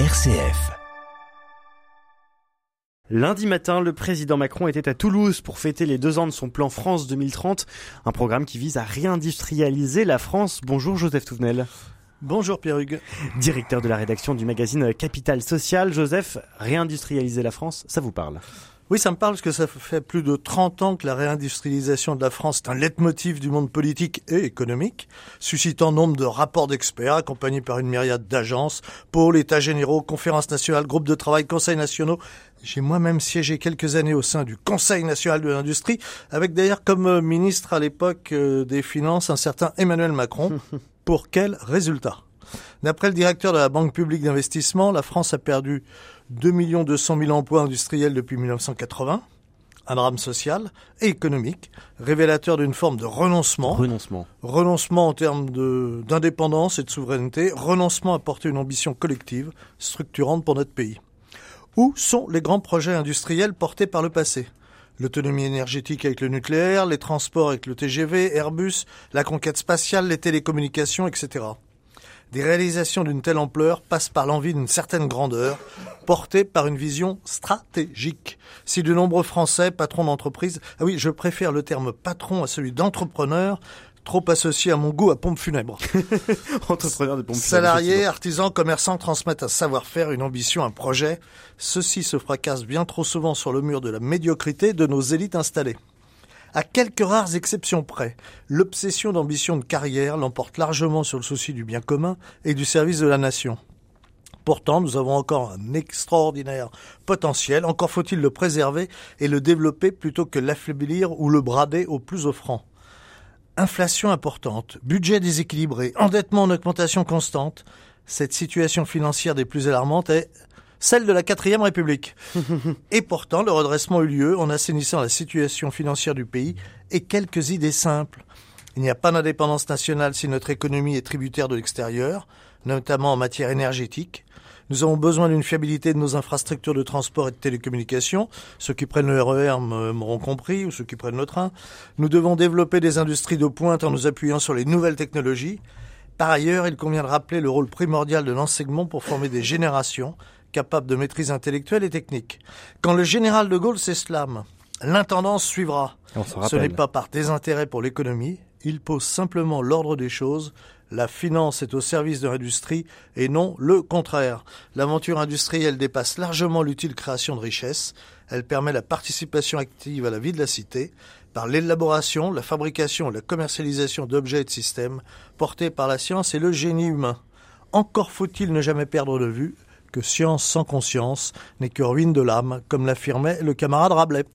RCF. Lundi matin, le président Macron était à Toulouse pour fêter les deux ans de son plan France 2030, un programme qui vise à réindustrialiser la France. Bonjour Joseph Touvenel. Bonjour Pierre Hugues. Directeur de la rédaction du magazine Capital Social. Joseph, réindustrialiser la France, ça vous parle? Oui, ça me parle parce que ça fait plus de 30 ans que la réindustrialisation de la France est un leitmotiv du monde politique et économique, suscitant nombre de rapports d'experts accompagnés par une myriade d'agences, pôles, états généraux, conférences nationales, groupes de travail, conseils nationaux. J'ai moi-même siégé quelques années au sein du Conseil national de l'industrie, avec d'ailleurs comme ministre à l'époque euh, des Finances un certain Emmanuel Macron. Pour quel résultat? D'après le directeur de la Banque publique d'investissement, la France a perdu 2 200 000 emplois industriels depuis 1980, un drame social et économique, révélateur d'une forme de renoncement. Renoncement. Renoncement en termes d'indépendance et de souveraineté, renoncement à porter une ambition collective, structurante pour notre pays. Où sont les grands projets industriels portés par le passé? L'autonomie énergétique avec le nucléaire, les transports avec le TGV, Airbus, la conquête spatiale, les télécommunications, etc. Des réalisations d'une telle ampleur passent par l'envie d'une certaine grandeur, portée par une vision stratégique. Si de nombreux Français, patrons d'entreprise, ah oui, je préfère le terme patron à celui d'entrepreneur, trop associé à mon goût à pompe funèbre. Entrepreneur de pompe funèbre. Salariés, artisans, commerçants transmettent un savoir-faire, une ambition, un projet. Ceci se fracasse bien trop souvent sur le mur de la médiocrité de nos élites installées. À quelques rares exceptions près, l'obsession d'ambition de carrière l'emporte largement sur le souci du bien commun et du service de la nation. Pourtant, nous avons encore un extraordinaire potentiel, encore faut-il le préserver et le développer plutôt que l'affaiblir ou le brader au plus offrant. Inflation importante, budget déséquilibré, endettement en augmentation constante, cette situation financière des plus alarmantes est celle de la quatrième République. et pourtant, le redressement eut lieu en assainissant la situation financière du pays et quelques idées simples. Il n'y a pas d'indépendance nationale si notre économie est tributaire de l'extérieur, notamment en matière énergétique. Nous avons besoin d'une fiabilité de nos infrastructures de transport et de télécommunications. Ceux qui prennent le RER e m'auront compris, ou ceux qui prennent le train. Nous devons développer des industries de pointe en nous appuyant sur les nouvelles technologies. Par ailleurs, il convient de rappeler le rôle primordial de l'enseignement pour former des générations capable de maîtrise intellectuelle et technique. Quand le général de Gaulle s'exclame L'intendance suivra. Ce n'est pas par désintérêt pour l'économie, il pose simplement l'ordre des choses. La finance est au service de l'industrie et non le contraire. L'aventure industrielle dépasse largement l'utile création de richesses. Elle permet la participation active à la vie de la cité par l'élaboration, la fabrication et la commercialisation d'objets et de systèmes portés par la science et le génie humain. Encore faut-il ne jamais perdre de vue que science sans conscience n'est que ruine de l'âme, comme l'affirmait le camarade Rabelais.